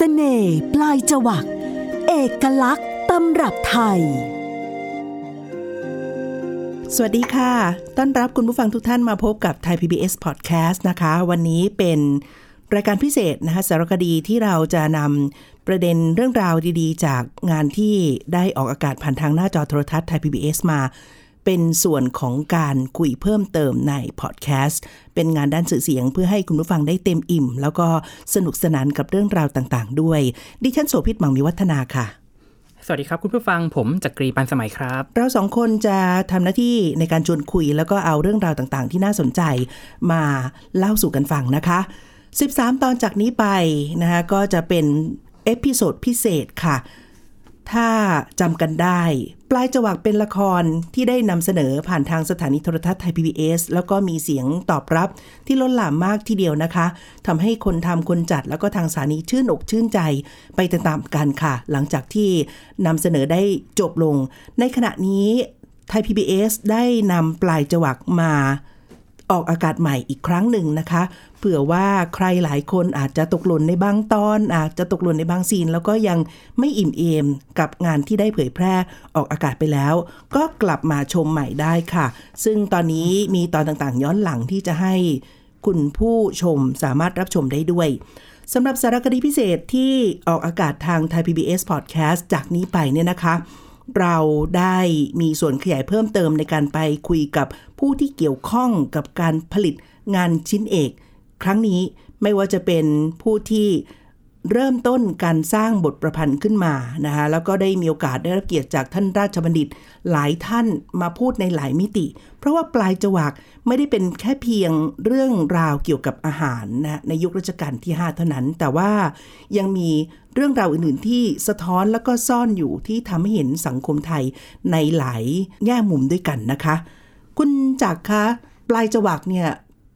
สน่ห์ปลายจวัก เอกลักษณ์ตำรับไทย สวัสดีค่ะ ต้อนรับคุณผู้ฟังทุกท่านมาพบกับไทย PBS Podcast นะคะ วันนี้เป็นรายการพิเศษนะคะสารคดีที่เราจะนำประเด็นเรื่องราวดีๆ จากงานที่ได้ออกอากาศผ่านทางหน้าจอโทรทัศน์ไทย PBS มา เป็นส่วนของการคุยเพิ่มเติมในพอดแคสต์เป็นงานด้านสื่อเสียงเพื่อให้คุณผู้ฟังได้เต็มอิ่ม แล้วก็สนุกสนานกับเรื่องราวต่างๆ ด้วย ดิฉันโสภิตหมังมีวัฒนาค่ะสวัสดีครับคุณผู้ฟังผมจักรีปันสมัยครับ เราสองคนจะทำหน้าที่ในการชวนคุย แล้วก็เอาเรื่องราวต่างๆ ที่น่าสนใจมาเล่าสู่กันฟังนะคะ 13 ตอนจากนี้ไปนะคะก็จะเป็น episode พิเศษค่ะ ถ้าจำกันได้ ปลายจวักเป็นละครที่ได้นำเสนอผ่านทางสถานีโทรทัศน์ไทย PBS แล้วก็มีเสียงตอบรับที่ล้นหลามมากทีเดียวนะคะทำให้คนทำคนจัดแล้วก็ทางสถานีชื่นอกชื่นใจ ไปตามๆกันค่ะ หลังจากที่นำเสนอได้จบลง ในขณะนี้ไทย PBS ได้นำปลายจวักมา ออกอากาศใหม่อีกครั้งหนึ่งนะคะ เผื่อว่าใครหลายคนอาจจะตกหล่นในบางตอน อาจจะตกหล่นในบางซีน แล้วก็ยังไม่อิ่มเอมกับงานที่ได้เผยแพร่ออกอากาศไปแล้ว ก็กลับมาชมใหม่ได้ค่ะ ซึ่งตอนนี้มีตอนต่างๆ ย้อนหลังที่จะให้คุณผู้ชมสามารถรับชมได้ด้วยสำหรับสารคดีพิเศษที่ออกอากาศทางไทย PBS Podcast จากนี้ไปเนี่ยนะคะ เราได้มีส่วนขยายเพิ่มเติมในการไปคุยกับผู้ที่เกี่ยวข้องกับการผลิตงานชิ้นเอก ครั้งนี้ไม่ว่าจะเป็นผู้ที่ เริ่มต้นการสร้างบทประพันธ์ขึ้นมานะคะแล้วก็ได้มีโอกาสได้รับเกียรติจากท่านราชบัณฑิตหลายท่านมาพูดในหลายมิติ เพราะว่าปลายจวักไม่ได้เป็นแค่เพียงเรื่องราวเกี่ยวกับอาหารนะในยุครัชกาลที่ 5 เท่านั้น แต่ว่ายังมีเรื่องราวอื่นๆ ที่สะท้อนแล้วก็ซ่อนอยู่ที่ทำให้เห็นสังคมไทยในหลายแง่มุมด้วยกันนะคะ คุณจักคะปลายจวักเนี่ย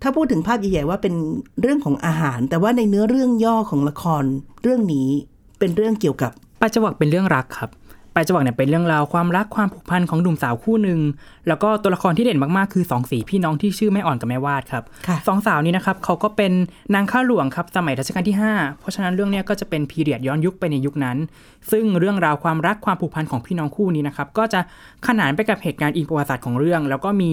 ถ้าพูดถึงภาพใหญ่ๆว่าเป็นเรื่องของอาหาร แต่ว่าในเนื้อเรื่องย่อของละคร เรื่องนี้เป็นเรื่องเกี่ยวกับปลายจวักเป็นเรื่องรักครับปลายจวักเนี่ยเป็นเรื่องราวความรักความผูกพันของหนุ่มสาวคู่หนึ่งแล้วก็ตัวละครที่เด่นมากๆคือสองสีพี่น้องที่ชื่อแม่อ่อนกับแม่วาดครับค่ะสองสาวนี้นะครับเขาก็เป็นนางข้าหลวงครับสมัยรัชกาลที่ 5 เพราะฉะนั้นเรื่องเนี้ยก็จะเป็นพีเรียดย้อนยุคไปในยุคนั้น ซึ่งเรื่องราวความรักความผูกพันของพี่น้องคู่นี้นะครับก็จะขนานไปกับเหตุการณ์อิงประวัติศาสตร์ของเรื่อง แล้วก็มี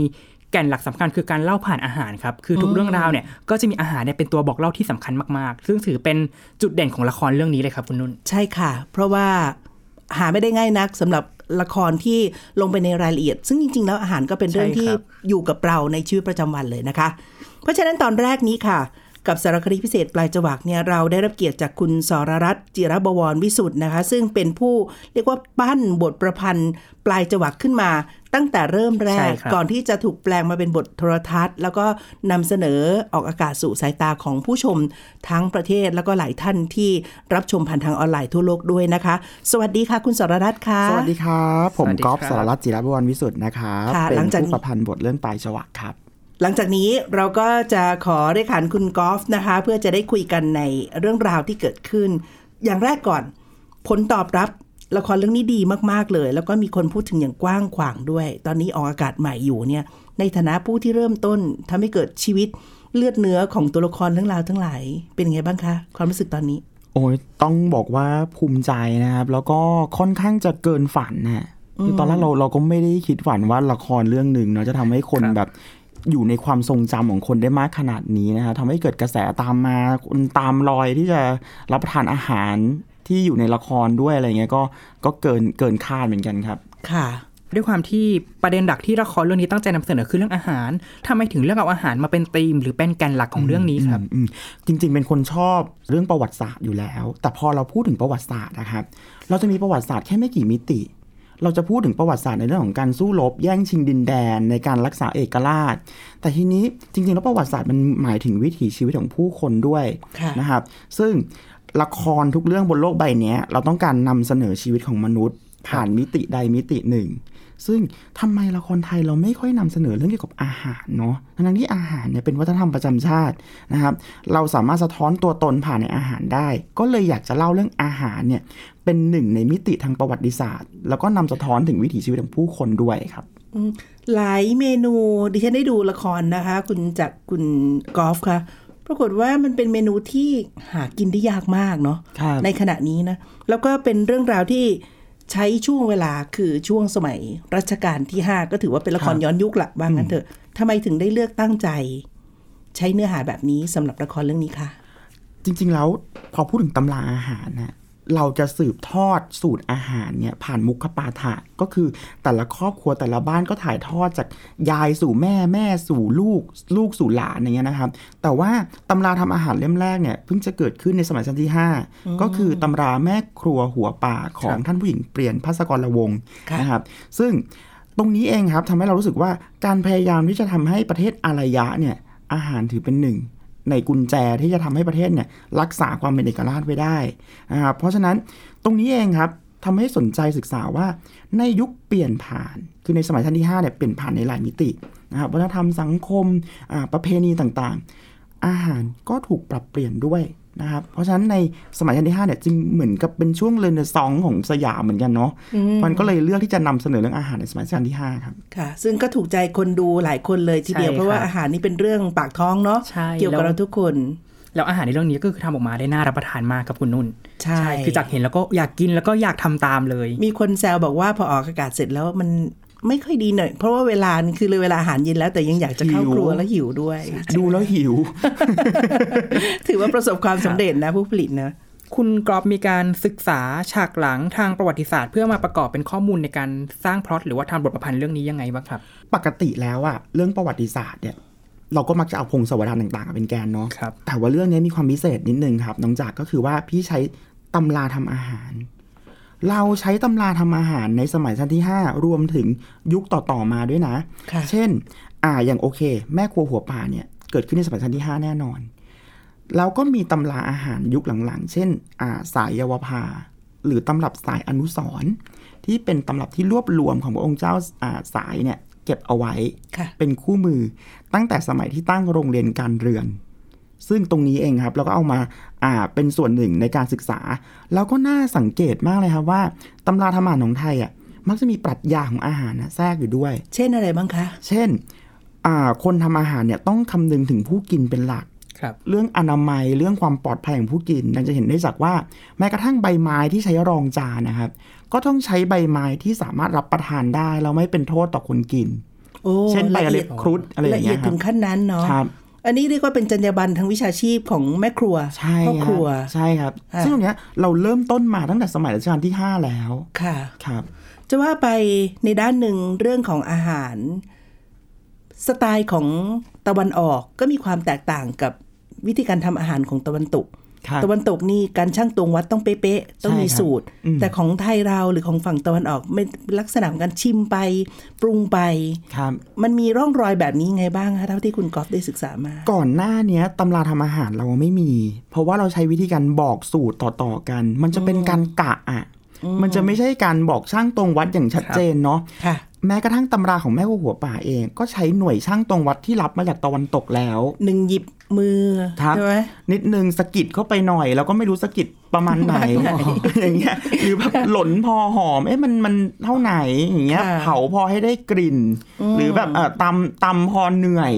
แก่นหลักสำคัญคือการเล่าผ่านอาหารครับ คือทุกเรื่องราวเนี่ยก็จะมีอาหารเนี่ยเป็นตัวบอกเล่าที่สำคัญมากๆ ซึ่งถือเป็นจุดเด่นของละครเรื่องนี้เลยครับคุณนุ่น ใช่ค่ะ เพราะว่าหาไม่ได้ง่ายนักสำหรับละครที่ลงไปในรายละเอียด ซึ่งจริง ๆ แล้วอาหารก็เป็นเรื่องใช่ที่ครับอยู่กับเราในชีวิตประจำวันเลยนะคะ เพราะฉะนั้นตอนแรกนี้ค่ะ กับสารคดีพิเศษปลายจวักเนี่ยเราได้รับเกียรติจากคุณสรรัตน์จิรบวรวิสุทธ์นะคะ ซึ่งเป็นผู้เรียกว่าปั้นบทประพันธ์ปลายจวักขึ้นมา ตั้งแต่เริ่มแรใช่กครับก่อนที่จะถูกแปลงมาเป็นบทโทรทัศน์ แล้วก็นำเสนอออกอากาศสู่สายตาของผู้ชมทั้งประเทศแล้วก็หลายท่านที่รับชมผ่านทางออนไลน์ทั่วโลกด้วยนะคะ สวัสดีค่ะ คุณสรรัตน์ค่ะ สวัสดีครับผมสวัสดีก๊อฟครับสารรัตน์จิรบวรวิสุทธ์นะครับค่ะเป็นหลังจากผู้ประพันธ์บทเรื่องปลายจวักครับหลังจากนี้เราก็จะขอเรียกขานคุณกอล์ฟนะคะ เพื่อจะได้คุยกันในเรื่องราวที่เกิดขึ้น อย่างแรกก่อน ผลตอบรับ ละครเรื่องนี้ดีมากๆเลย แล้วก็มีคนพูดถึงอย่างกว้างขวางด้วย ตอนนี้ออกอากาศใหม่อยู่เนี่ย ในฐานะผู้ที่เริ่มต้นทำให้เกิดชีวิตเลือดเนื้อของตัวละครเรื่องราวทั้งหลาย เป็นยังไงบ้างคะ ความรู้สึกตอนนี้ โอ้ยต้องบอกว่าภูมิใจนะครับ แล้วก็ค่อนข้างจะเกินฝันนะคือตอนแรกเราเราก็ไม่ได้คิดฝันว่าละครเรื่องหนึ่งเนาะจะทำให้คนครับแบบอยู่ในความทรงจำของคนได้มากขนาดนี้นะครับทำให้เกิดกระแสตามมาคนตามรอยที่จะรับประทานอาหาร ที่อยู่ในละครด้วยอะไรเงี้ยก็ก็เกินเกินคาดเหมือนกันครับ ค่ะ ด้วยความที่ประเด็นหลักที่ละครเรื่องนี้ตั้งใจนำเสนอคือเรื่องอาหารทำไมถึงเลือกเอาอาหารมาเป็นธีม หรือเป็นแกนหลักของเรื่องนี้ครับอืมจริง ๆ เป็นคนชอบเรื่องประวัติศาสตร์อยู่แล้ว แต่พอเราพูดถึงประวัติศาสตร์นะครับ เราจะมีประวัติศาสตร์แค่ไม่กี่มิติเราจะพูดถึงประวัติศาสตร์ในเรื่องของการสู้รบแย่งชิงดินแดนในการรักษาเอกราช แต่ทีนี้จริงๆ แล้วประวัติศาสตร์มันหมายถึงวิถีชีวิตของผู้คนด้วยค่ะนะครับ ซึ่ง ละครทุกเรื่องบนโลกใบเนี้ยเราต้องการนำเสนอชีวิตของมนุษย์ ผ่านมิติใดมิติหนึ่ง ซึ่งทำไมละครไทยเราไม่ค่อยนำเสนอเรื่องเกี่ยวกับอาหารเนาะทั้งๆที่อาหารเนี่ยเป็นวัฒนธรรมประจำชาตินะครับ เราสามารถสะท้อนตัวตนผ่านในอาหารได้ ก็เลยอยากจะเล่าเรื่องอาหารเนี่ยเป็นหนึ่งในมิติทางประวัติศาสตร์ แล้วก็นำสะท้อนถึงวิถีชีวิตของผู้คนด้วยครับอืมหลายเมนูดิฉันได้ดูละครนะคะ คุณจากคุณกอล์ฟค่ะป รากฏว่ามันเป็นเมนูที่หากินได้ยากมากเนาะครับในขณะนี้นะ แล้วก็เป็นเรื่องราวที่ใช้ช่วงเวลาคือช่วงสมัยรัชกาลที่ 5 ก็ถือว่าเป็นละครย้อนยุคละว่างั้นเถอะทำไมถึงได้เลือกตั้งใจ ใช้เนื้อหาแบบนี้สำหรับละครเรื่องนี้คะจริง ๆ แล้วพอพูดถึงตำราอาหารนะ เราจะสืบทอดสูตรอาหารเนี่ยผ่านมุขปาฐะก็คือแต่ละครอบครัวแต่ละบ้านก็ถ่ายทอดจากยายสู่แม่แม่สู่ลูกลูกสู่หลานอย่างเงี้ยนะครับ แต่ว่าตำราทำอาหารเล่มแรกเนี่ยเพิ่งจะเกิดขึ้นในสมัยรัชกาลที่ 5 ก็คือตำราแม่ครัวหัวป่าของท่านผู้หญิงเปลี่ยนพัสกรละวงศ์ค่ะนะครับ ซึ่งตรงนี้เองครับทำให้เรารู้สึกว่าการพยายามที่จะทำให้ประเทศอารยะเนี่ยอาหารถือเป็นหนึ่ง ในกุญแจที่จะทำให้ประเทศเนี่ยรักษาความเป็นเอกราชไว้ได้นะครับเพราะฉะนั้นตรงนี้เองครับทำให้สนใจศึกษาว่าในยุคเปลี่ยนผ่าน คือในสมัยท่านที่5เนี่ยเปลี่ยนผ่านในหลายมิตินะครับวัฒนธรรมสังคมประเพณีต่างๆ อาหารก็ถูกปรับเปลี่ยนด้วย นะครับเพราะฉะนั้นในสมัยท่านที่5เนี่ยจึงเหมือนกับเป็นช่วงเรเนซองส์ของสยามเหมือนกันเนาะมันก็เลยเลือกที่จะนำเสนอเรื่องอาหารในสมัยรัชกาลที่ห้าครับค่ะ ซึ่งก็ถูกใจคนดูหลายคนเลยทีเดียวใช่เพราะว่าครับอาหารนี่เป็นเรื่องปากท้องเนาะใช่เกี่ยวกับแล้วเราทุกคนแล้วอาหารในเรื่องนี้ก็คือทำออกมาได้น่ารับประทานมากครับคุณนุ่น ใช่ คือจากเห็นแล้วก็อยากกินแล้วก็อยากทำตามเลย มีคนแซวบอกว่าพอออกอากาศเสร็จแล้วมัน ไม่ค่อยดีหน่อย เพราะว่าเวลานี่คือเลยเวลาอาหารเย็นแล้วแต่ยังอยากจะเข้าหิวครัวแล้วหิวด้วย ดูแล้วหิว ถือว่าประสบความสำเร็จนะผู้ผลิตนะคุณกรอบมีการศึกษาฉากหลังทางประวัติศาสตร์ เพื่อมาประกอบเป็นข้อมูลในการสร้างพล็อตหรือว่าทำบทประพันธ์เรื่องนี้ยังไงบ้างครับ ปกติแล้วอะเรื่องประวัติศาสตร์เนี่ยเราก็มักจะเอาพงศาวดารต่างๆ เป็นแกนเนาะครับแต่ว่าเรื่องนี้มีความพิเศษนิดนึงครับ น้องจากก็คือว่าพี่ใช้ตำราทำอาหาร เราใช้ตำราทำอาหารในสมัยรัชกาลที่ 5 รวมถึงยุคต่อๆมาด้วยนะค่ะเช่น อ่าอย่างโอเค แม่ครัวหัวป่าเนี่ย เกิดขึ้นในสมัยรัชกาลที่ 5 แน่นอน แล้วก็มีตำราอาหารยุคหลังๆ เช่น อ่าสายเยาวภา หรือตำรับสายอนุสรณ์ที่เป็นตำรับที่รวบรวมของพระองค์เจ้าอ่าสายเนี่ยเก็บเอาไว้ค่ะเป็นคู่มือตั้งแต่สมัยที่ตั้งโรงเรียนการเรือน ซึ่งตรงนี้เองครับ เราก็เอามา อ่าเป็นส่วนหนึ่งในการศึกษา แล้วก็น่าสังเกตมากเลยครับว่าตำราธรรมอาหารของไทยอะมักจะมีปรัชญาของอาหารนะแทรกอยู่ด้วย เช่นอะไรบ้างคะ เช่นอ่าคนทำอาหารเนี่ยต้องคำนึงถึงผู้กินเป็นหลักครับเรื่องอนามัยเรื่องความปลอดภัยของผู้กินดังจะเห็นได้จากว่า แม้กระทั่งใบไม้ที่ใช้รองจานนะครับ ก็ต้องใช้ใบไม้ที่สามารถรับประทานได้แล้วไม่เป็นโทษต่อคนกินโอ้เช่นใบละเล็เอียบดครุฑอะไรอย่างละเงี้เอียยดคถึรับงขั้นนั้นเนาะครับ อันนี้เรียกว่าเป็นจรรยาบรรณทางวิชาชีพของแม่ครัวใช่พ่อคครัวรับใช่ครับค่ะซึ่งตรงเนี้ยเราเริ่มต้นมาตั้งแต่สมัยรัชกาลที่ 5 แล้วค่ะครับ จะว่าไปในด้านหนึ่งเรื่องของอาหาร สไตล์ของตะวันออกก็มีความแตกต่างกับวิธีการทำอาหารของตะวันตกครับ ตะวันตกนี่การช่างตวงวัดต้องเป๊ะๆต้องมีใช่ครับสูตรอืมแต่ของไทยเราหรือของฝั่งตะวันออกเป็นลักษณะของการชิมไป ปรุงไปครับมันมีร่องรอยแบบนี้ไงบ้างคะเท่าที่คุณกอฟได้ศึกษามา ก่อนหน้าเนี้ยตำราทำอาหารเราไม่มี เพราะว่าเราใช้วิธีการบอกสูตรต่อๆกัน มันจะเป็นการกะอะมันจะไม่ใช่การบอกช่างตรงวัดอย่างชัดเจนเนาะค่ะ แม้กระทั่งตำราของแม่วัวหัวป่าเอง ก็ใช้หน่วยช่างตรงวัดที่รับมาจากตะวันตกแล้วหนึ่งหยิบมือครับใช่ไหมนิดนึงสะกิดเข้าไปหน่อย แล้วก็ไม่รู้สะกิดประมาณไหนอย่างเงี้ยหรือแบบหล่นพอหอมเอ๊ะมันมันเท่าไหนอย่างเงี้ยค่ะเผาพอให้ได้กลิ่น หรือแบบเออตำตำพอเหนื่อย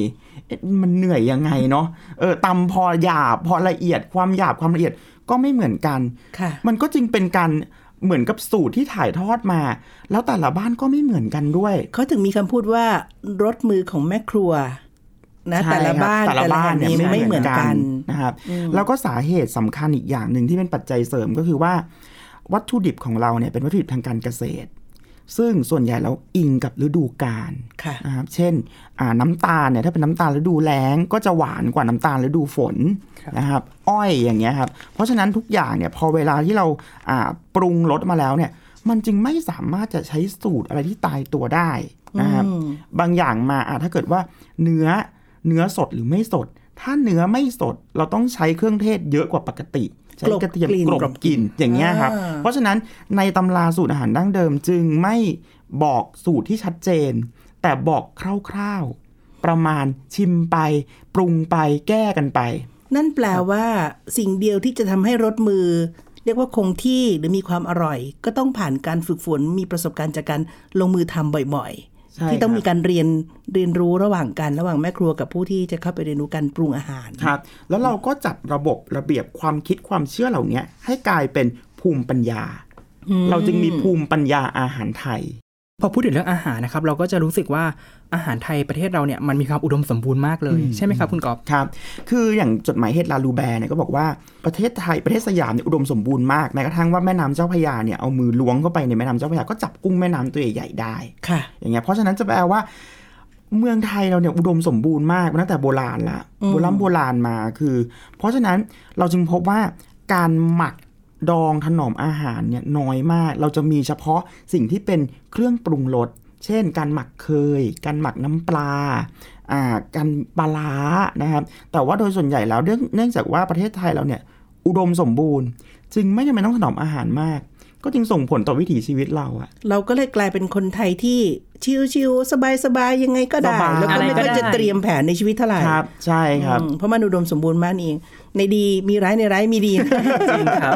เอ๊ะมันเหนื่อยยังไงเนาะเออตำพอหยาบพอละเอียดความหยาบความละเอียดก็ไม่เหมือนกันค่ะมันก็จึงเป็นการ เหมือนกับสูตรที่ถ่ายทอดมา แล้วแต่ละบ้านก็ไม่เหมือนกันด้วย เขาถึงมีคำพูดว่ารสมือของแม่ครัวนะใช่แต่ละครับบ้านแต่ละบ้านแห่งเนี่ยไม่เหมือนกันนะครับแล้วก็สาเหตุสำคัญอีกอย่างหนึ่งที่เป็นปัจจัยเสริมก็คือว่า วัตถุดิบของเราเนี่ยเป็นวัตถุดิบทางการเกษตร ซึ่งส่วนใหญ่แล้วอิงกับฤดูกาลค่ะนะครับเช่นอ่าน้ำตาลเนี่ยถ้าเป็นน้ำตาลฤดูแล้งก็จะหวานกว่าน้ำตาลฤดูฝนนะครับอ้อยอย่างเงี้ยครับเพราะฉะนั้นทุกอย่างเนี่ยพอเวลาที่เราอ่าปรุงรสมาแล้วเนี่ยมันจึงไม่สามารถจะใช้สูตรอะไรที่ตายตัวได้นะครับอืมบางอย่างมาอะถ้าเกิดว่าเนื้อเนื้อสดหรือไม่สด ถ้าเนื้อไม่สดเราต้องใช้เครื่องเทศเยอะกว่าปกติ ใช้กลบกระเทียมกลิ่นกลบกลิ่นอย่างเงี้ยครับอ่าเพราะฉะนั้นในตำราสูตรอาหารดั้งเดิมจึงไม่บอกสูตรที่ชัดเจน แต่บอกคร่าวๆ ประมาณชิมไป ปรุงไปแก้กันไป นั่นแปลว่าสิ่งเดียวที่จะทำให้รสมือ เรียกว่าคงที่หรือมีความอร่อย ก็ต้องผ่านการฝึกฝนมีประสบการณ์จากการลงมือทำบ่อยใช่ ที่ต้องครับมีการเรียนเรียนรู้ระหว่างกันระหว่างแม่ครัวกับผู้ที่จะเข้าไปเรียนรู้การปรุงอาหารครับ แล้วเราก็จัดระบบระเบียบความคิดความเชื่อเหล่านี้ให้กลายเป็นภูมิปัญญา เราจึงมีภูมิปัญญาอาหารไทย พอพูดถึงเรื่องอาหารนะครับ เราก็จะรู้สึกว่าอาหารไทยประเทศเราเนี่ยมันมีความอุดมสมบูรณ์มากเลย ใช่ไหมครับคุณกอบครับ คืออย่างจดหมายเหตุลาลูแบร์เนี่ยก็บอกว่าประเทศไทยประเทศสยามเนี่ยอุดมสมบูรณ์มากแม้กระทั่งว่าแม่น้ำเจ้าพระยาเนี่ยเอามือล้วงเข้าไปในแม่น้ำเจ้าพระยาก็จับกุ้งแม่น้ำตัวใหญ่ๆได้ค่ะ อย่างเงี้ยเพราะฉะนั้นจะแปลว่าเมืองไทยเราเนี่ยอุดมสมบูรณ์มากมาตั้งแต่โบราณละโบราณโบราณมาคือ เพราะฉะนั้นเราจึงพบว่าการหมัก ดองถนอมอาหารเนี่ยน้อยมาก เราจะมีเฉพาะสิ่งที่เป็นเครื่องปรุงรสเช่น การหมักเคย การหมักน้ำปลาอ่าการปลาร้านะครับ แต่ว่าโดยส่วนใหญ่แล้วเนื่องจากว่าประเทศไทยเราเนี่ยอุดมสมบูรณ์ จึงไม่จำเป็นต้องถนอมอาหารมาก ก็จึงส่งผลต่อวิถีชีวิตเราอะเราก็เลยกลายเป็นคนไทยที่ชิวๆสบายๆยังไงก็ได้สบายแล้วก็ไม่อะไรก็ค่อยได้จะเตรียมแผนในชีวิตเท่าไหร่ครับ ใช่ครับอืมเพราะมันอุดมสมบูรณ์มากนี่เอง ในดีมีร้ายในร้ายมีดีจริงครับ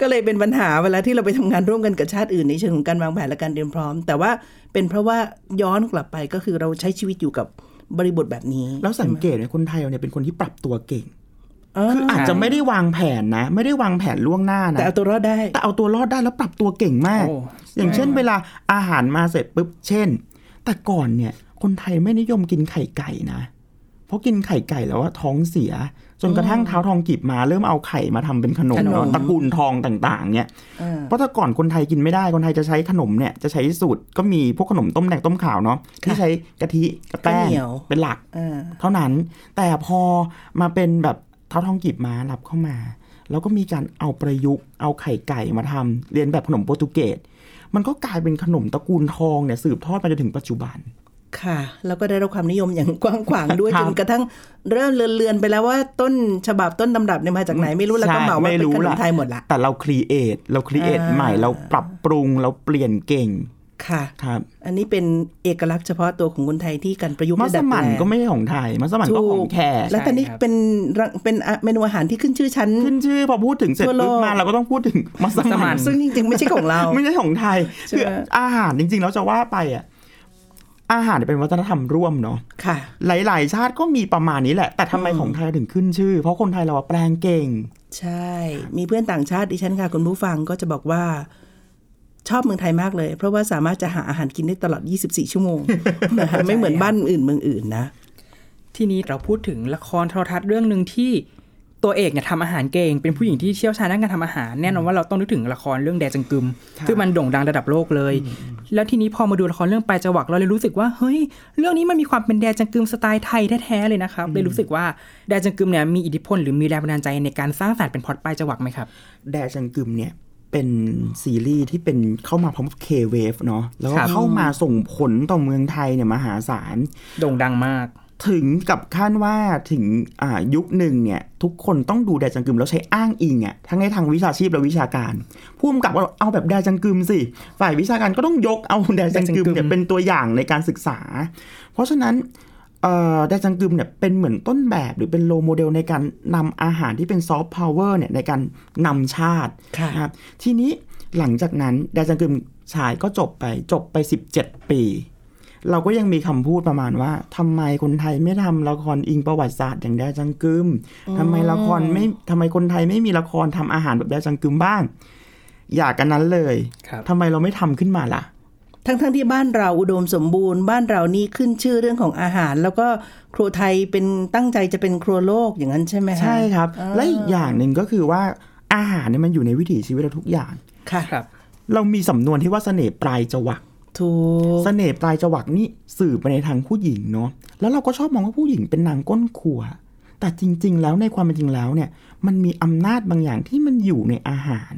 ก็เลยเป็นปัญหาเวลาที่เราไปทำงานร่วมกันกับชาติอื่นในเชิงของการวางแผนและการเตรียมพร้อม แต่ว่าเป็นเพราะว่าย้อนกลับไปก็คือเราใช้ชีวิตอยู่กับบริบทแบบนี้ แล้วสังเกตเนี่ยคนไทยเราเนี่ยเป็นคนที่ปรับตัวเก่งเออ คืออาจจะไม่ได้วางแผนนะ ไม่ได้วางแผนล่วงหน้านะ แต่เอาตัวรอดได้ แต่เอาตัวรอดได้แล้วปรับตัวเก่งมากโอ้อย่างเช่นเวลาอาหารมาเสร็จปุ๊บ เช่น แต่ก่อนเนี่ย คนไทยไม่นิยมกินไข่ไก่นะ เพราะกินไข่ไก่แล้วว่าท้องเสีย จนกระทั่งเท้าทองกีบมาเริ่มเอาไข่มาทำเป็นขนมขนมเนาะตระกูลทองต่าง ๆ เนี่ยเออเพราะแต่ก่อนคนไทยกินไม่ได้ คนไทยจะใช้ขนมเนี่ยจะใช้สูตรก็มีพวกขนมต้มแดงต้มขาวเนาะที่ใช้กะทิกับแป้ข้าวงเหนียวเป็นหลักเออเท่านั้น แต่พอมาเป็นแบบ เท้าทองกีบม้ารับเข้ามา แล้วก็มีการเอาประยุกต์เอาไข่ไก่มาทำเรียนแบบขนมโปรตุเกสมันก็กลายเป็นขนมตระกูลทองเนี่ยสืบทอดมาจนถึงปัจจุบันค่ะ แล้วก็ได้รับความนิยมอย่างกว้างขวางด้วยครัจบนกระทั่งเริ่มเลือนๆไปแล้วว่าต้นฉบับต้นตำรับเนี่ยมาจากไหนไม่รู้แล้วก็ใช่เหมาว่าไม่เป็นรู้ขนมละไทยหมดละแต่เราครีเอทเราครีเอทอ่าใหม่เราปรับปรุงเราเปลี่ยนเก่ง ค่ะครับ อันนี้เป็นเอกลักษณ์เฉพาะตัวของคนไทยที่การประยุกต์มัและสดัดแปลมั่นงก็ไม่ใช่ของไทย มัสมั่นก็ของแขกแล้วตอนนี้ใช่ครับเป็นรังเป็นอะเมนูอาหารที่ขึ้นชื่อชั้นขึ้นชื่อพอพูดถึงเสร็จทั่วโลปุ๊บกมาเราก็ต้องพูดถึงมัสมัสมั่มั่นนซึ่งจริงๆไม่ใช่ของเรา ไม่ใช่ของไทยใช่คือไหมอาหารจริงๆแล้วจะว่าไปอะอาหารเป็นวัฒนธรรมร่วมเนาะค่ะ หลาย ๆ ชาติก็มีประมาณนี้แหละ แต่ทำไมของไทยถึงขึ้นชื่อ เพราะคนไทยเราอะแปลงเก่ง ใช่ มีเพื่อนต่างชาติดิฉันค่ะคุณผู้ฟังก็จะบอกว่า ชอบเมืองไทยมากเลย เพราะว่าสามารถจะหาอาหารกินได้ตลอด 24 ชั่วโมงนะคะไม่เหมือนบ้านอื่นเมืองอื่นนะ ทีนี้เราพูดถึงละครโทรทัศน์เรื่องหนึ่งที่ตัวเอกเนี่ยทำอาหารเก่ง เป็นผู้หญิงที่เชี่ยวชาญด้านการทำอาหาร แน่นอนว่าเราต้องนึกถึงละครเรื่องแดจังกึมซึ่งมันโด่งดังระดับโลกเลย แล้วทีนี้พอมาดูละครเรื่องปลายจวักเราเลยรู้สึกว่าเฮ้ย เรื่องนี้มันมีความเป็นแดจังกึมสไตล์ไทยแท้ๆเลยนะครับเลยรู้สึกว่าแดจังกึมเนี่ยมีอิทธิพลหรือมีแรงบันดาลใจในการสร้างสรรค์เป็นพล็อดปลายจวักไหมครับ แดจังกึมเนี่ย เป็นซีรีส์ที่เป็นเข้ามาพร้อมกับ K-Wave เนาะแล้วก็ครับเข้ามาส่งผลต่อเมืองไทยเนี่ยมหาศาลโด่งดังมาก ถึงกับขั้นว่าถึงอ่ายุคหนึ่งเนี่ย ทุกคนต้องดูแดจังกึมแล้วใช้อ้างอิงอะทั้งในทางวิชาชีพและวิชาการผู้กำกับว่าเอาแบบแดจังกึมสิ ฝ่ายวิชาการก็ต้องยกเอาแดจังกึมเนี่ยแดจังกึมเป็นตัวอย่างในการศึกษา เพราะฉะนั้น เอ่อแดจังกึมเนี่ยเป็นเหมือนต้นแบบหรือเป็น role model ในการนำอาหารที่เป็นซอฟต์พาวเวอร์เนี่ยในการนำชาติค่ะนะครับทีนี้หลังจากนั้นแดจังกึมฉายก็จบไปจบไป 17 ปี เราก็ยังมีคำพูดประมาณว่าทำไมคนไทยไม่ทำละครอิงประวัติศาสตร์อย่างแดจังกึมทำไมละครไม่ทำไมคนไทยไม่มีละครทำอาหารแบบแดจังกึมบ้าง อยากกันนั้นเลยครับทำไมเราไม่ทำขึ้นมาล่ะ ทั้งๆทที่บ้านเราอุดมสมบูรณ์ บ้านเรานี่ขึ้นชื่อเรื่องของอาหาร แล้วก็ครัวไทยเป็นตั้งใจจะเป็นครัวโลกอย่างนั้นใช่ไหมคะใช่ครับ และอีกอย่างหนึ่งก็คือว่าอาหารเนี่ยมันอยู่ในวิถีชีวิตเราทุกอย่างค่ะครับ เรามีสำนวนที่ว่าเสน่ห์ปลายจวักถูกเสน่ห์ปลายจวักนี่สื่อไปในทางผู้หญิงเนาะแล้วเราก็ชอบมองว่าผู้หญิงเป็นนางก้นครัวแต่จริง ๆ แล้วในความเป็นจริงแล้วเนี่ย มันมีอำนาจบางอย่างที่มันอยู่ในอาหาร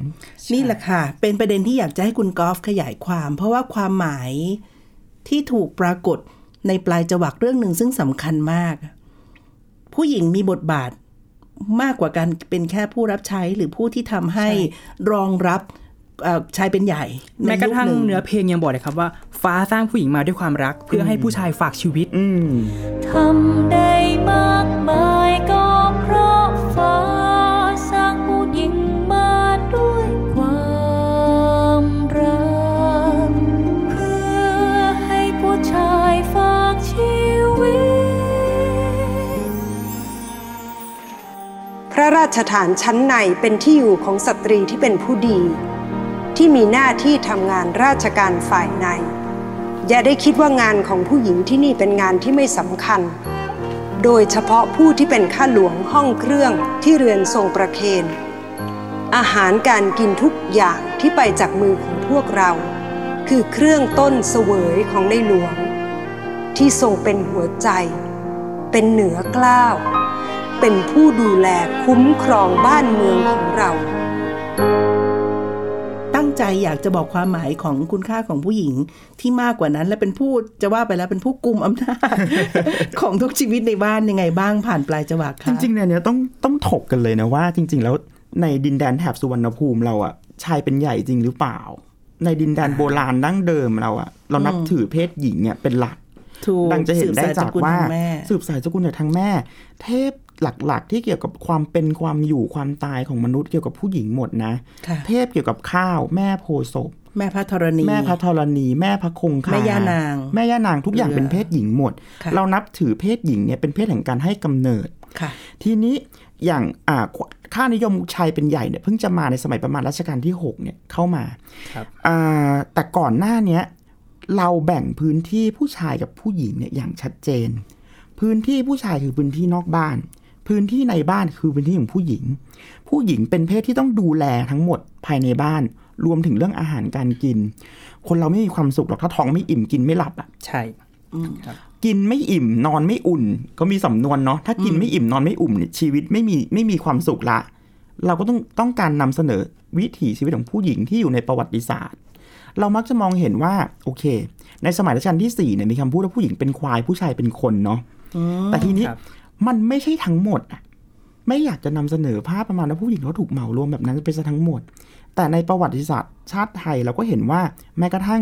นี่แหละค่ะ เป็นประเด็นที่อยากจะให้คุณกอล์ฟขยายความ เพราะว่าความหมายที่ถูกปรากฏในปลายจวักเรื่องหนึ่งซึ่งสำคัญมาก ผู้หญิงมีบทบาทมากกว่าการเป็นแค่ผู้รับใช้หรือผู้ที่ทำให้รองรับเอ่อชายเป็นใหญ่ในแม้กระทั่งยุคหเนื้อเพลงยังบอกเลยครับว่า ฟ้าสร้างผู้หญิงมาด้วยความรัก เพื่อให้ผู้ชายฝากชีวิตอืมทำได้มากมาย ราชฐานชั้นในเป็นที่อยู่ของสตรีที่เป็นผู้ดี ที่มีหน้าที่ทำงานราชการฝ่ายใน อย่าได้คิดว่างานของผู้หญิงที่นี่เป็นงานที่ไม่สำคัญ โดยเฉพาะผู้ที่เป็นข้าหลวงห้องเครื่องที่เรือนทรงประเคนอาหารการกินทุกอย่างที่ไปจากมือของพวกเรา คือเครื่องต้นเสวยของในหลวง ที่ทรงเป็นหัวใจ เป็นเหนือกล้าว เป็นผู้ดูแลคุ้มครองบ้านเมืองของเรา ตั้งใจอยากจะบอกความหมายของคุณค่าของผู้หญิงที่มากกว่านั้น และเป็นผู้จะว่าไปแล้วเป็นผู้กุมอำนาจ ของทุกชีวิตในบ้านยังไงบ้างผ่านปลายจวักจค่ะริงๆเนี่ยเนี่ยต้องต้องถกกันเลยนะว่า จริง ๆ แล้วในดินแดนแถบสุวรรณภูมิเราอะชายเป็นใหญ่จริงหรือเปล่า ในดินแดนโบราณดั้งเดิมเราอะเรานับถือเพศหญิงเนี่ยเป็นหลักถูกดังจะเห็นได้จากว่า สืบสยตระกูลทงแม่สืบสายสกุลจากทางแม่ เทพ หลักๆ ที่เกี่ยวกับความเป็นความอยู่ความตายของมนุษย์เกี่ยวกับผู้หญิงหมดนะค่ะเทพเกี่ยวกับข้าว แม่โพธิ์ศพแม่พระธรณี แม่พระธรณี แม่พระคงคาแม่ย่านาง แม่ย่านางทุกอย่างเรือเป็นเพศหญิงหมดค่ะเรานับถือเพศหญิงเนี่ยเป็นเพศแห่งการให้กำเนิดค่ะทีนี้อย่างอ่าค่านิยมชายเป็นใหญ่เนี่ยเพิ่งจะมาในสมัยประมาณรัชกาลที่6เนี่ยเข้ามาครับอ่าแต่ก่อนหน้าเนี้ยเราแบ่งพื้นที่ผู้ชายกับผู้หญิงเนี่ยอย่างชัดเจน พื้นที่ผู้ชายคือพื้นที่นอกบ้าน พื้นที่ในบ้านคือพื้นที่ของผู้หญิง ผู้หญิงเป็นเพศที่ต้องดูแลทั้งหมดภายในบ้าน รวมถึงเรื่องอาหารการกิน คนเราไม่มีความสุขหรอกถ้าท้องไม่อิ่มกินไม่หลับอะใช่กินไม่อิ่มนอนไม่อุ่น ก็มีสำนวนเนาะถ้ากินไม่อิ่มนอนไม่อุ่นเนี่ยชีวิตไม่มีไม่มีความสุขละ เราก็ต้องต้องการนำเสนอวิถีชีวิตของผู้หญิงที่อยู่ในประวัติศาสตร์ เรามักจะมองเห็นว่า โอเค ในสมัยรัชกาลที่สี่เนี่ยมีคำพูดว่าผู้หญิงเป็นควายผู้ชายเป็นคนเนาะแต่ทีนี้ครับ มันไม่ใช่ทั้งหมดอะไม่อยากจะนำเสนอภาพประมาณว่าผู้หญิงเขาถูกเหมารวมแบบนั้นไปซะทั้งหมด แต่ในประวัติศาสตร์ชาติไทยเราก็เห็นว่าแม้กระทั่ง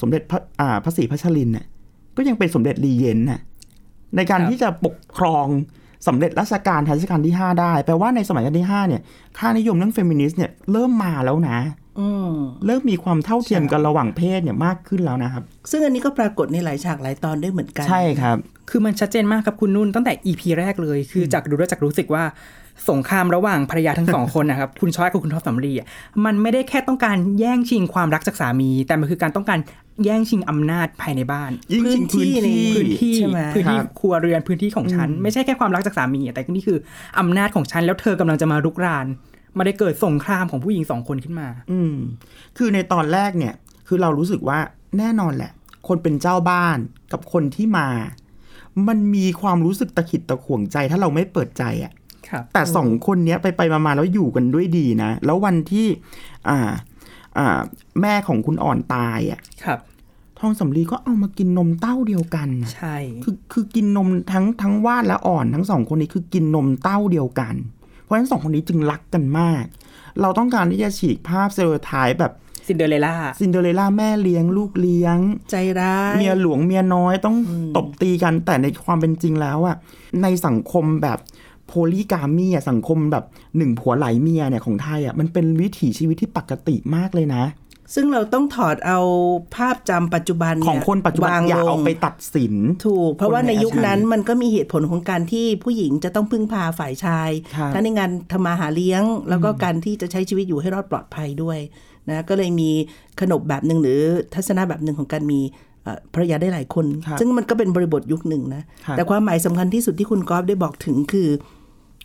สมเด็จพระพระศรีพัชรินทร์เนี่ยก็ยังเป็นสมเด็จลีเย็นน่ะในการที่จะปกครองสำเร็จราชการรัชกาลที่ 5 ได้ แปลว่าในสมัยรัชกาลที่ 5 เนี่ย ค่านิยมเรื่องเฟมินิสต์เนี่ยเริ่มมาแล้วนะเริ่มมีความเท่าเทียมกันระหว่างเพศเนี่ยมากขึ้นแล้วนะครับ ซึ่งอันนี้ก็ปรากฏในหลายฉากหลายตอนด้วยเหมือนกัน ใช่ครับ คือมันชัดเจนมากครับคุณนุ่นตั้งแต่ EP แรกเลย คือจากดูแล้วจากรู้สึกว่าสงครามระหว่างภรรยาทั้งสองคนนะครับ คุณช้อยกับคุณท็อปสำลีอะมันไม่ได้แค่ต้องการแย่งชิงความรักจากสามี แต่มันคือการต้องการแย่งชิงอำนาจภายในบ้านยิ่งชิงพื้นที่พื้นที่ใช่ไหมพื้นที่ครับครัวเรือนพื้นที่ของฉัน ไม่ใช่แค่ความรักจากสามีอะแต่นี่คืออำนาจของฉันแล้วเธอกำลังจะมารุกราน มาได้เกิดสงครามของผู้หญิงสองคนขึ้นมา อืม คือในตอนแรกเนี่ย คือเรารู้สึกว่าแน่นอนแหละ คนเป็นเจ้าบ้านกับคนที่มา มันมีความรู้สึกตะขิดตะขวงใจถ้าเราไม่เปิดใจอะครับแต่สองคนเนี้ยไปไปมามาแล้วอยู่กันด้วยดีนะ แล้ววันที่ อ่า อ่า แม่ของคุณอ่อนตายอะ่ะครับทองสำลีก็เอามากินนมเต้าเดียวกันน่ะใช่ คือคือกินนมทั้งทั้งว่านและอ่อนทั้งสองคนนี้คือกินนมเต้าเดียวกันเพ ราะฉะนั้นสองคนนี้จึงรักกันมาก เราต้องการที่จะฉีกภาพ stereotype แบบซินเดอเรลล่าซินเดอเรลล่าแม่เลี้ยงลูกเลี้ยง ใจร้ายเมียหลวงเมียน้อยต้องตบตีกันแต่ในความเป็นจริงแล้วอะในสังคมแบบ polygamy อะสังคมแบบหนึ่งผัวหลายเมียเนี่ยของไทยอะมันเป็นวิถีชีวิตที่ปกติมากเลยนะ ซึ่งเราต้องถอดเอาภาพจำปัจจุบันของเยคนปัจจุบันวงอย่าลเอางไปตัดสิน ถูก เพราะว่าคนในในยุคนั้นอาชีพมันก็มีเหตุผลของการที่ผู้หญิงจะต้องพึ่งพาฝ่ายชายครับทั้งในงานทำมาหาเลี้ยง แล้วก็การที่จะใช้ชีวิตอยู่ให้รอดปลอดภัยด้วยนะก็เลยมีขนบแบบหนึ่งหรือทัศนะแบบหนึ่งของการมีเอ่อภรรยาได้หลายคนครับซึ่งมันก็เป็นบริบทยุคหนึ่งนะครับแต่ความหมายสำคัญที่สุดที่คุณกอฟได้บอกถึงคือ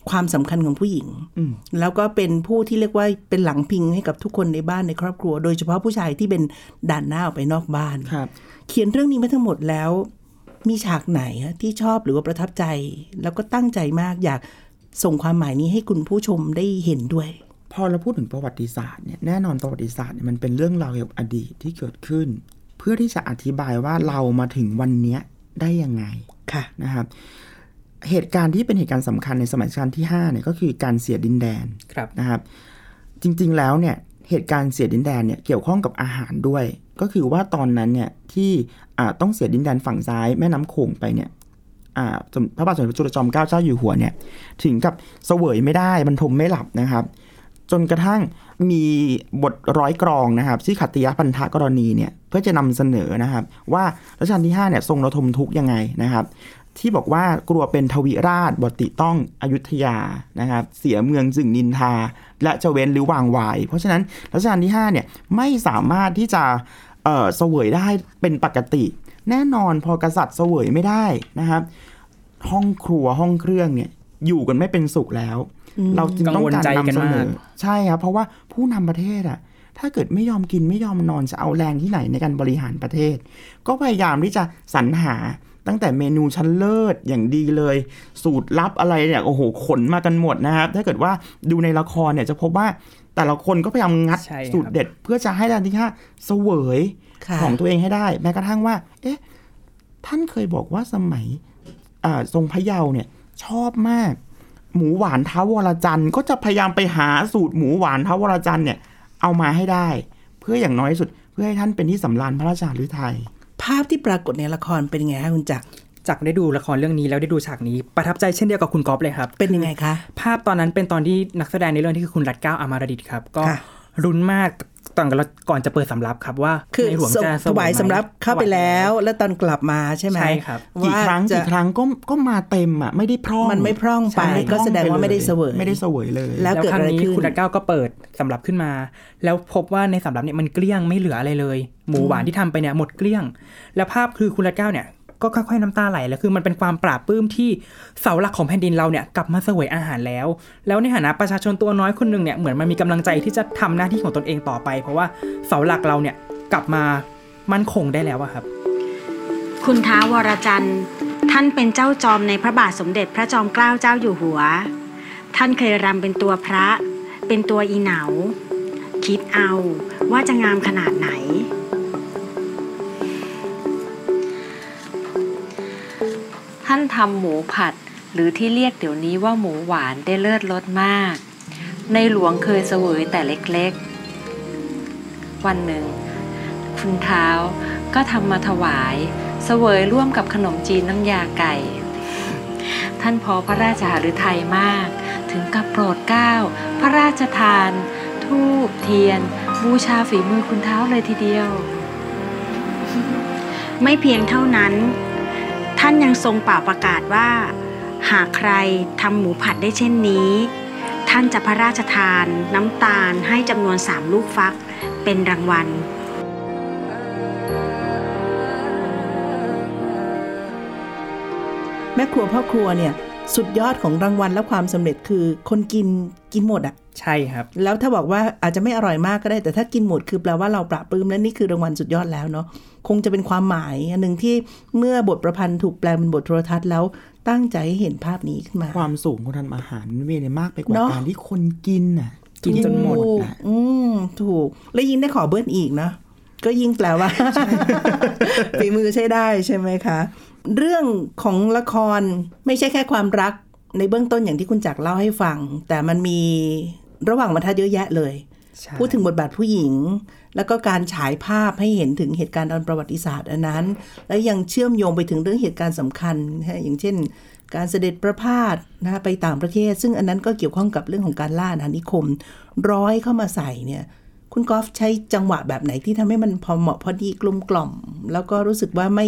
ความสำคัญของผู้หญิงอืมแล้วก็เป็นผู้ที่เรียกว่าเป็นหลังพิงให้กับทุกคนในบ้านในครอบครัว โดยเฉพาะผู้ชายที่เป็นด่านหน้าออกไปนอกบ้านครับเขียนเรื่องนี้มาทั้งหมดแล้ว มีฉากไหนฮะที่ชอบหรือว่าประทับใจ แล้วก็ตั้งใจมากอยากส่งความหมายนี้ให้คุณผู้ชมได้เห็นด้วย พอเราพูดถึงประวัติศาสตร์เนี่ยแน่นอนประวัติศาสตร์เนี่ยมันเป็นเรื่องราวเกี่ยวกับอดีตที่เกิดขึ้น เพื่อที่จะอธิบายว่าเรามาถึงวันเนี้ยได้ยังไงค่ะนะครับ เหตุการณ์ที่เป็นเหตุการณ์สำคัญในสมัยรัชกาลที่5เนี่ยก็คือการเสียดินแดนครับนะครับ จริงๆแล้วเนี่ยเหตุการณ์เสียดินแดนเนี่ยเกี่ยวข้องกับอาหารด้วย ก็คือว่าตอนนั้นเนี่ยที่อ่าต้องเสียดินแดนฝั่งซ้ายแม่น้ำโขงไปเนี่ยอ่าสมพระบาทสมเด็จพระจุลจอมเกล้าเจ้าอยู่หัวเนี่ยถึงกับเสวยไม่ได้มันทมไม่หลับนะครับ จนกระทั่งมีบทร้อยกรองนะครับที่ขัตติยพันธกรณีเนี่ยเพื่อจะนำเสนอนะครับ ว่ารัชกาลที่5เนี่ยทรงระทมทุกข์ยังไงนะครับ ที่บอกว่ากลัวเป็นทวิราชบติต้องอยุธยานะครับ เสียเมืองจึงนินทา และจะเว้นหรือวางไวาย เพราะฉะนั้นรัชกาลที่5เนี่ยไม่สามารถที่จะเอ่อเสวยได้เป็นปกติ แน่นอนพอกษัตริย์เสวยไม่ได้นะครับ ห้องครัวห้องเครื่องเนี่ยอยู่กันไม่เป็นสุขแล้ว เราจึงต้องการกังวลใจกันนำเสนมาอกใช่ครับ เพราะว่าผู้นำประเทศอะถ้าเกิดไม่ยอมกินไม่ยอมนอนจะเอาแรงที่ไหนในการบริหารประเทศ ก็พยายามที่จะสรรหา ตั้งแต่เมนูชั้นเลิศอย่างดีเลย สูตรลับอะไรเนี่ยโอ้โหขนมากันหมดนะครับ ถ้าเกิดว่าดูในละครเนี่ยจะพบว่าแต่ละคนก็พยายามงัดใช่ครับสูตรเด็ด เพื่อจะให้ดันที่ห้าเสวยค่ะของตัวเองให้ได้ แม้กระทั่งว่า เอ๊ะ ท่านเคยบอกว่าสมัยอ่าทรงพระเยาว์เนี่ยชอบมาก หมูหวานท้าวรจันทร์ก็จะพยายามไปหาสูตรหมูหวานท้าวรจันทร์เนี่ยเอามาให้ได้ เพื่ออย่างน้อยที่สุด เพื่อให้ท่านเป็นที่สำราญพระราชาฤทัย ภาพที่ปรากฏในละครเป็นยังไงคะคุณจักรจากได้ดูละครเรื่องนี้แล้วได้ดูฉากนี้ประทับใจเช่นเดียวกับคุณก๊อฟเลยครับ เป็นยังไงคะ ภาพตอนนั้นเป็นตอนที่นักแสดงในเรื่องที่คือคุณรัตเก้าอามารดิตครับ ก็ค่ะรุนมาก ตอนก่อนจะเปิดสำรับครับว่าคือในหลวงส่งจะถวายไหมสำรับเข้าไปแล้ว แล้วตอนกลับมาใช่ไหมใช่ครับกี่ว่าครั้งจะกี่ครั้งก็ก็มาเต็มอะไม่ได้พร่องมันไม่พร่องไปใช่ก็แสดงว่าไม่ได้เสวยไม่ได้เสวยเลย แล้วแล้วเกิดครั้อะงไรนี้ขึ้นคุณรัตเก้าก็เปิดสำรับขึ้นมา แล้วพบว่าในสำรับเนี่ยมันเกลี้ยงไม่เหลืออะไรเลย หมูหวานที่ทำไปเนี่ยหมดเกลี้ยง แล้วภาพคือคุณรัตเก้าเนี่ย ก็ค่อยๆน้ำตาไหลแล้วคือมันเป็นความปราบปลื้มที่เสาหลักของแผ่นดินเราเนี่ยกลับมาเสวยอาหารแล้ว แล้วในฐานะประชาชนตัวน้อยคนหนึ่งเนี่ยเหมือนมันมีกำลังใจที่จะทำหน้าที่ของตนเองต่อไป เพราะว่าเสาหลักเราเนี่ยกลับมามั่นคงได้แล้วอะครับ คุณท้าวรจันทร์ท่านเป็นเจ้าจอมในพระบาทสมเด็จพระจอมเกล้าเจ้าอยู่หัว ท่านเคยรำเป็นตัวพระ เป็นตัวอีเหนา คิดเอาว่าจะงามขนาดไหนานทำหมูผัด หรือที่เรียกเดี๋ยวนี้ว่าหมูหวานได้เลิศรสมาก ในหลวงเคยเสวยแต่เล็กๆ วันหนึ่ง คุณเท้าก็ทำมาถวาย เสวยร่วมกับขนมจีนน้ำยาไก่ ท่านพอพระราชหฤทัยมาก ถึงกับโปรดเกล้า พระราชทาน ทูบเทียน บูชาฝีมือคุณเท้าเลยทีเดียว ไม่เพียงเท่านั้น ท่านยังทรงเป่าประกาศว่า หากใครทำหมูผัดได้เช่นนี้ ท่านจะพระราชทานน้ำตาลให้จำนวนสามลูกฟักเป็นรางวัลแม่ครัวพ่อครัวเนี่ย สุดยอดของรางวัลและความสำเร็จคือคนกินกินหมดอะใช่ครับ แล้วถ้าบอกว่าอาจจะไม่อร่อยมากก็ได้ แต่ถ้ากินหมดคือแปลว่าเราปราบปลื้มและนี่คือรางวัลสุดยอดแล้วเนาะคงจะเป็นความหมายอันหนึ่งที่เมื่อบทประพันธ์ถูกแปลเป็นบทโทรทัศน์แล้วตั้งใจให้เห็นภาพนี้ขึ้นมา ความสูงของทำอาหารมันมีมากไปกว่าเนอะการที่คนกินน่ะกินจนหมดถูกน่ะอืมถูก แล้วยิ่งได้ขอเบิ้ลอีกเนาะก็ยิ่งแปลว่าฝีมือใช้ได้ใช่ไหมคะ เรื่องของละครไม่ใช่แค่ความรักในเบื้องต้นอย่างที่คุณจักรเล่าให้ฟัง แต่มันมีระหว่างบรรทัดเยอะแยะเลยใช่พูดถึงบทบาทผู้หญิง แล้วก็การฉายภาพให้เห็นถึงเหตุการณ์ตอนประวัติศาสตร์อันนั้น และยังเชื่อมโยงไปถึงเรื่องเหตุการณ์สำคัญนะฮะอย่างเช่น การเสด็จประพาสนะฮะไปต่างประเทศ ซึ่งอันนั้นก็เกี่ยวข้องกับเรื่องของการล่าอาณานิคม ร้อยเข้ามาใส่เนี่ยคุณกอล์ฟใช้จังหวะแบบไหนที่ทำให้มันพอเหมาะพอดีกลมกล่อม แล้วก็รู้สึกว่าไม่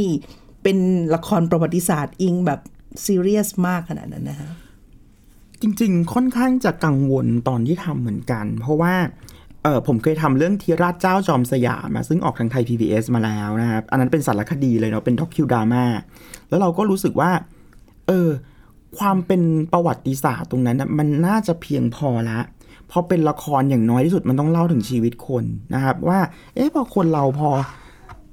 เป็นละครประวัติศาสตร์อิงแบบซีเรียสมากขนาดนั้นนะฮะจริง ๆ ค่อนข้างจะกังวลตอนที่ทำเหมือนกัน เพราะว่าเออผมเคยทำเรื่องทีราชเจ้าจอมสยามมาซึ่งออกทางไทย PBS มาแล้วนะครับ อันนั้นเป็นสารคดีเลยเนาะเป็นด็อกคิวดราม่าแล้วเราก็รู้สึกว่า เออ ความเป็นประวัติศาสตร์ตรงนั้นนะมันน่าจะเพียงพอละพอเป็นละครอย่างน้อยที่สุดมันต้องเล่าถึงชีวิตคนนะครับ ว่า เอ๊ะพอคนเราพอ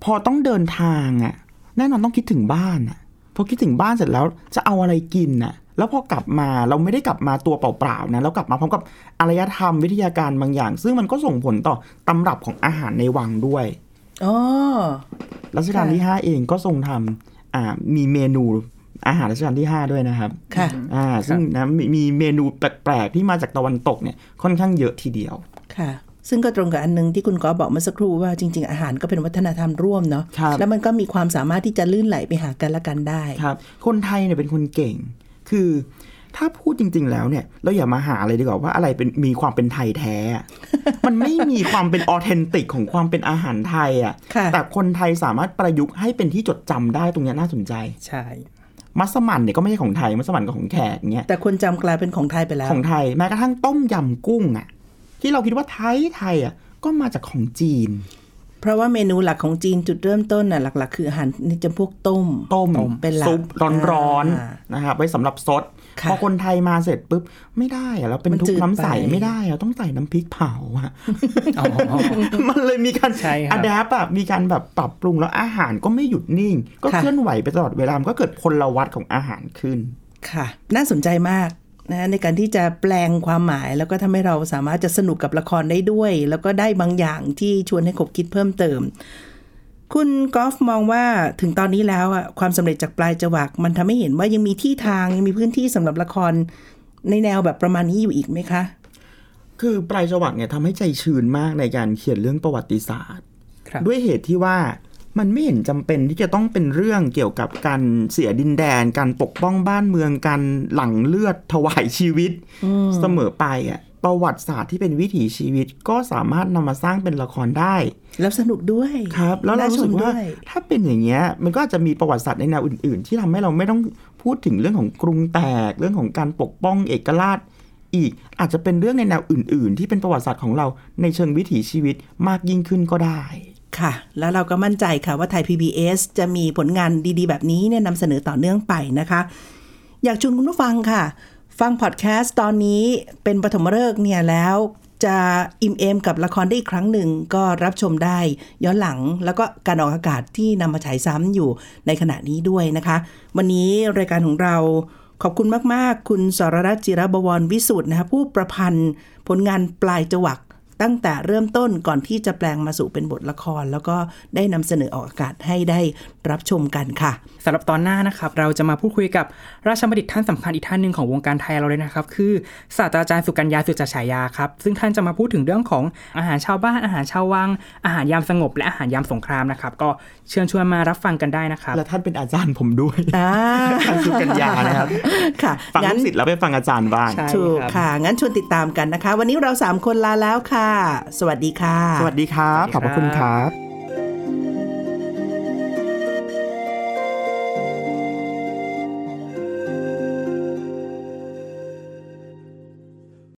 พอต้องเดินทางอะ่ะ แน่นอนต้องคิดถึงบ้านอะ่ะพอคิดถึงบ้านเสร็จแล้วจะเอาอะไรกินน่ะ แล้วพอกลับมาเราไม่ได้กลับมาตัวเปล่าๆนะแล้วกลับมาพร้อมกับอารยธรรมวิทยาการบางอย่าง ซึ่งมันก็ส่งผลต่อตำรับของอาหารในวังด้วยอ๋อรัชกาลที่5เองก็ทรงทำอ่ามีเมนูอาหารรัชกาลที่ 5 ด้วยนะครับ ค่ะ อ่า ซึ่งนะมีมีเมนูแปลก ๆ ที่มาจากตะวันตกเนี่ย ค่อนข้างเยอะทีเดียว ค่ะ ซึ่งก็ตรงกับอันหนึงที่คุณกอฟบอกเมื่อสักครู่ว่าจริง ๆ อาหารก็เป็นวัฒนธรรมร่วมเนาะครับแล้วมันก็มีความสามารถที่จะลื่นไหลไปหากันและกันได้ครับ คนไทยเนี่ยเป็นคนเก่ง คือถ้าพูดจริง ๆ แล้วเนี่ยเราอย่ามาหาเลยดีกว่าว่าอะไรเป็นมีความเป็นไทยแท้อะมันไม่มีความเป็นออเทนติกของความเป็นอาหารไทยอะค่ะแต่คนไทยสามารถประยุกต์ให้เป็นที่จดจำได้ตรงเนี้ยน่าสนใจ ใช่มัสมั่นเนี่ยก็ไม่ใช่ของไทยมัสมั่นก็ของแขกเงี้ยแต่คนจำกลายเป็นของไทยไปแล้วของไทยแม้กระทั่งต้มยำกุ้งอะ ที่เราคิดว่าไทยไทยอะก็มาจากของจีน เพราะว่าเมนูหลักของจีนจุดเริ่มต้นน่ะหลัก ๆ คืออาหารในจำพวกต้มต้มเป็นหลักซุปร้อนอ่าๆนะครับไว้สำหรับซดค่ะพอคนไทยมาเสร็จปุ๊บ ไม่ได้อะแล้วเป็นมันทุจืกดน้ำใสไปไม่ได้อะต้องใส่น้ำพริกเผาอะอ๋อมันเลยมีการใช่ครับอะแดปอะมีการแบบปรับปรุงแล้วอาหารก็ไม่หยุดนิ่ง ก็เคลื่อนไหวไปตลอดเวลามันก็เกิดพลวัตของอาหารขึ้นค่ะ น่าสนใจมาก นะในการที่จะแปลงความหมาย แล้วก็ทำให้เราสามารถจะสนุกกับละครได้ด้วย แล้วก็ได้บางอย่างที่ชวนให้ขบคิดเพิ่มเติม คุณกอล์ฟมองว่าถึงตอนนี้แล้วอะความสำเร็จจากปลายจวักมันทำให้เห็นว่ายังมีที่ทางยังมีพื้นที่สำหรับละครในแนวแบบประมาณนี้อยู่อีกไหมคะ คือปลายจวักเนี่ยทำให้ใจชื้นมากในการเขียนเรื่องประวัติศาสตร์ครับด้วยเหตุที่ว่า มันไม่เห็นจำเป็นที่จะต้องเป็นเรื่องเกี่ยวกับการเสียดินแดน การปกป้องบ้านเมืองการหลั่งเลือดถวายชีวิตเสมอไปอะประวัติศาสตร์ที่เป็นวิถีชีวิตก็สามารถนำมาสร้างเป็นละครได้ แล้วสนุกด้วยครับ แล้วเรารู้สึกว่าน่ชมด้วยถ้าเป็นอย่างเงี้ยมันก็อาจจะมีประวัติศาสตร์ในแนวอื่น ๆ ที่ทำให้เราไม่ต้องพูดถึงเรื่องของกรุงแตกเรื่องของการปกป้องเอกราชอีกอาจจะเป็นเรื่องในแนวอื่น ๆ ที่เป็นประวัติศาสตร์ของเราในเชิงวิถีชีวิตมากยิ่งขึ้นก็ได้ ค่ะ แล้วเราก็มั่นใจค่ะว่าไทย PBS จะมีผลงานดีๆ แบบนี้เนี่ยนำเสนอต่อเนื่องไปนะคะ อยากชวนคุณผู้ฟังค่ะ ฟังพอดแคสต์ตอนนี้เป็นปฐมฤกษ์เนี่ยแล้วจะอิ่มเอมกับละครได้อีกครั้งหนึ่งก็รับชมได้ย้อนหลังแล้วก็การออกอากาศที่นำมาฉายซ้ำอยู่ในขณะนี้ด้วยนะคะ วันนี้รายการของเราขอบคุณมาก ๆ คุณสรรัตน์จิรบวรวิสุทธ์นะคะผู้ประพันธ์ ผลงานปลายจวัก ตั้งแต่เริ่มต้นก่อนที่จะแปลงมาสู่เป็นบทละคร แล้วก็ได้นำเสนอออกอากาศให้ได้รับชมกันค่ะสำหรับตอนหน้านะครับ เราจะมาพูดคุยกับราชบัณฑิตท่านสำคัญอีกท่านหนึ่งของวงการไทยเราเลยนะครับ คือศาสตราจารย์สุกัญญาสุจฉายาครับ ซึ่งท่านจะมาพูดถึงเรื่องของอาหารชาวบ้านอาหารชาววัง อาหารยามสงบ และอาหารยามสงครามนะครับ ก็เชิญชวนมารับฟังกันได้นะครับและท่านเป็นอาจารย์ผมด้วยอ่าอาจารย์สุกัญญานะครับค่ะฟังงั้ลูนกศิษย์แล้วไปฟังอาจารย์บ้างใช่ถูกครับค่ะงั้นชวนติดตามกันนะคะ วันนี้เราสามคนลาแล้วค่ะสวัสดีค่ะ สวัสดีครับ ขอบพระคุณครับ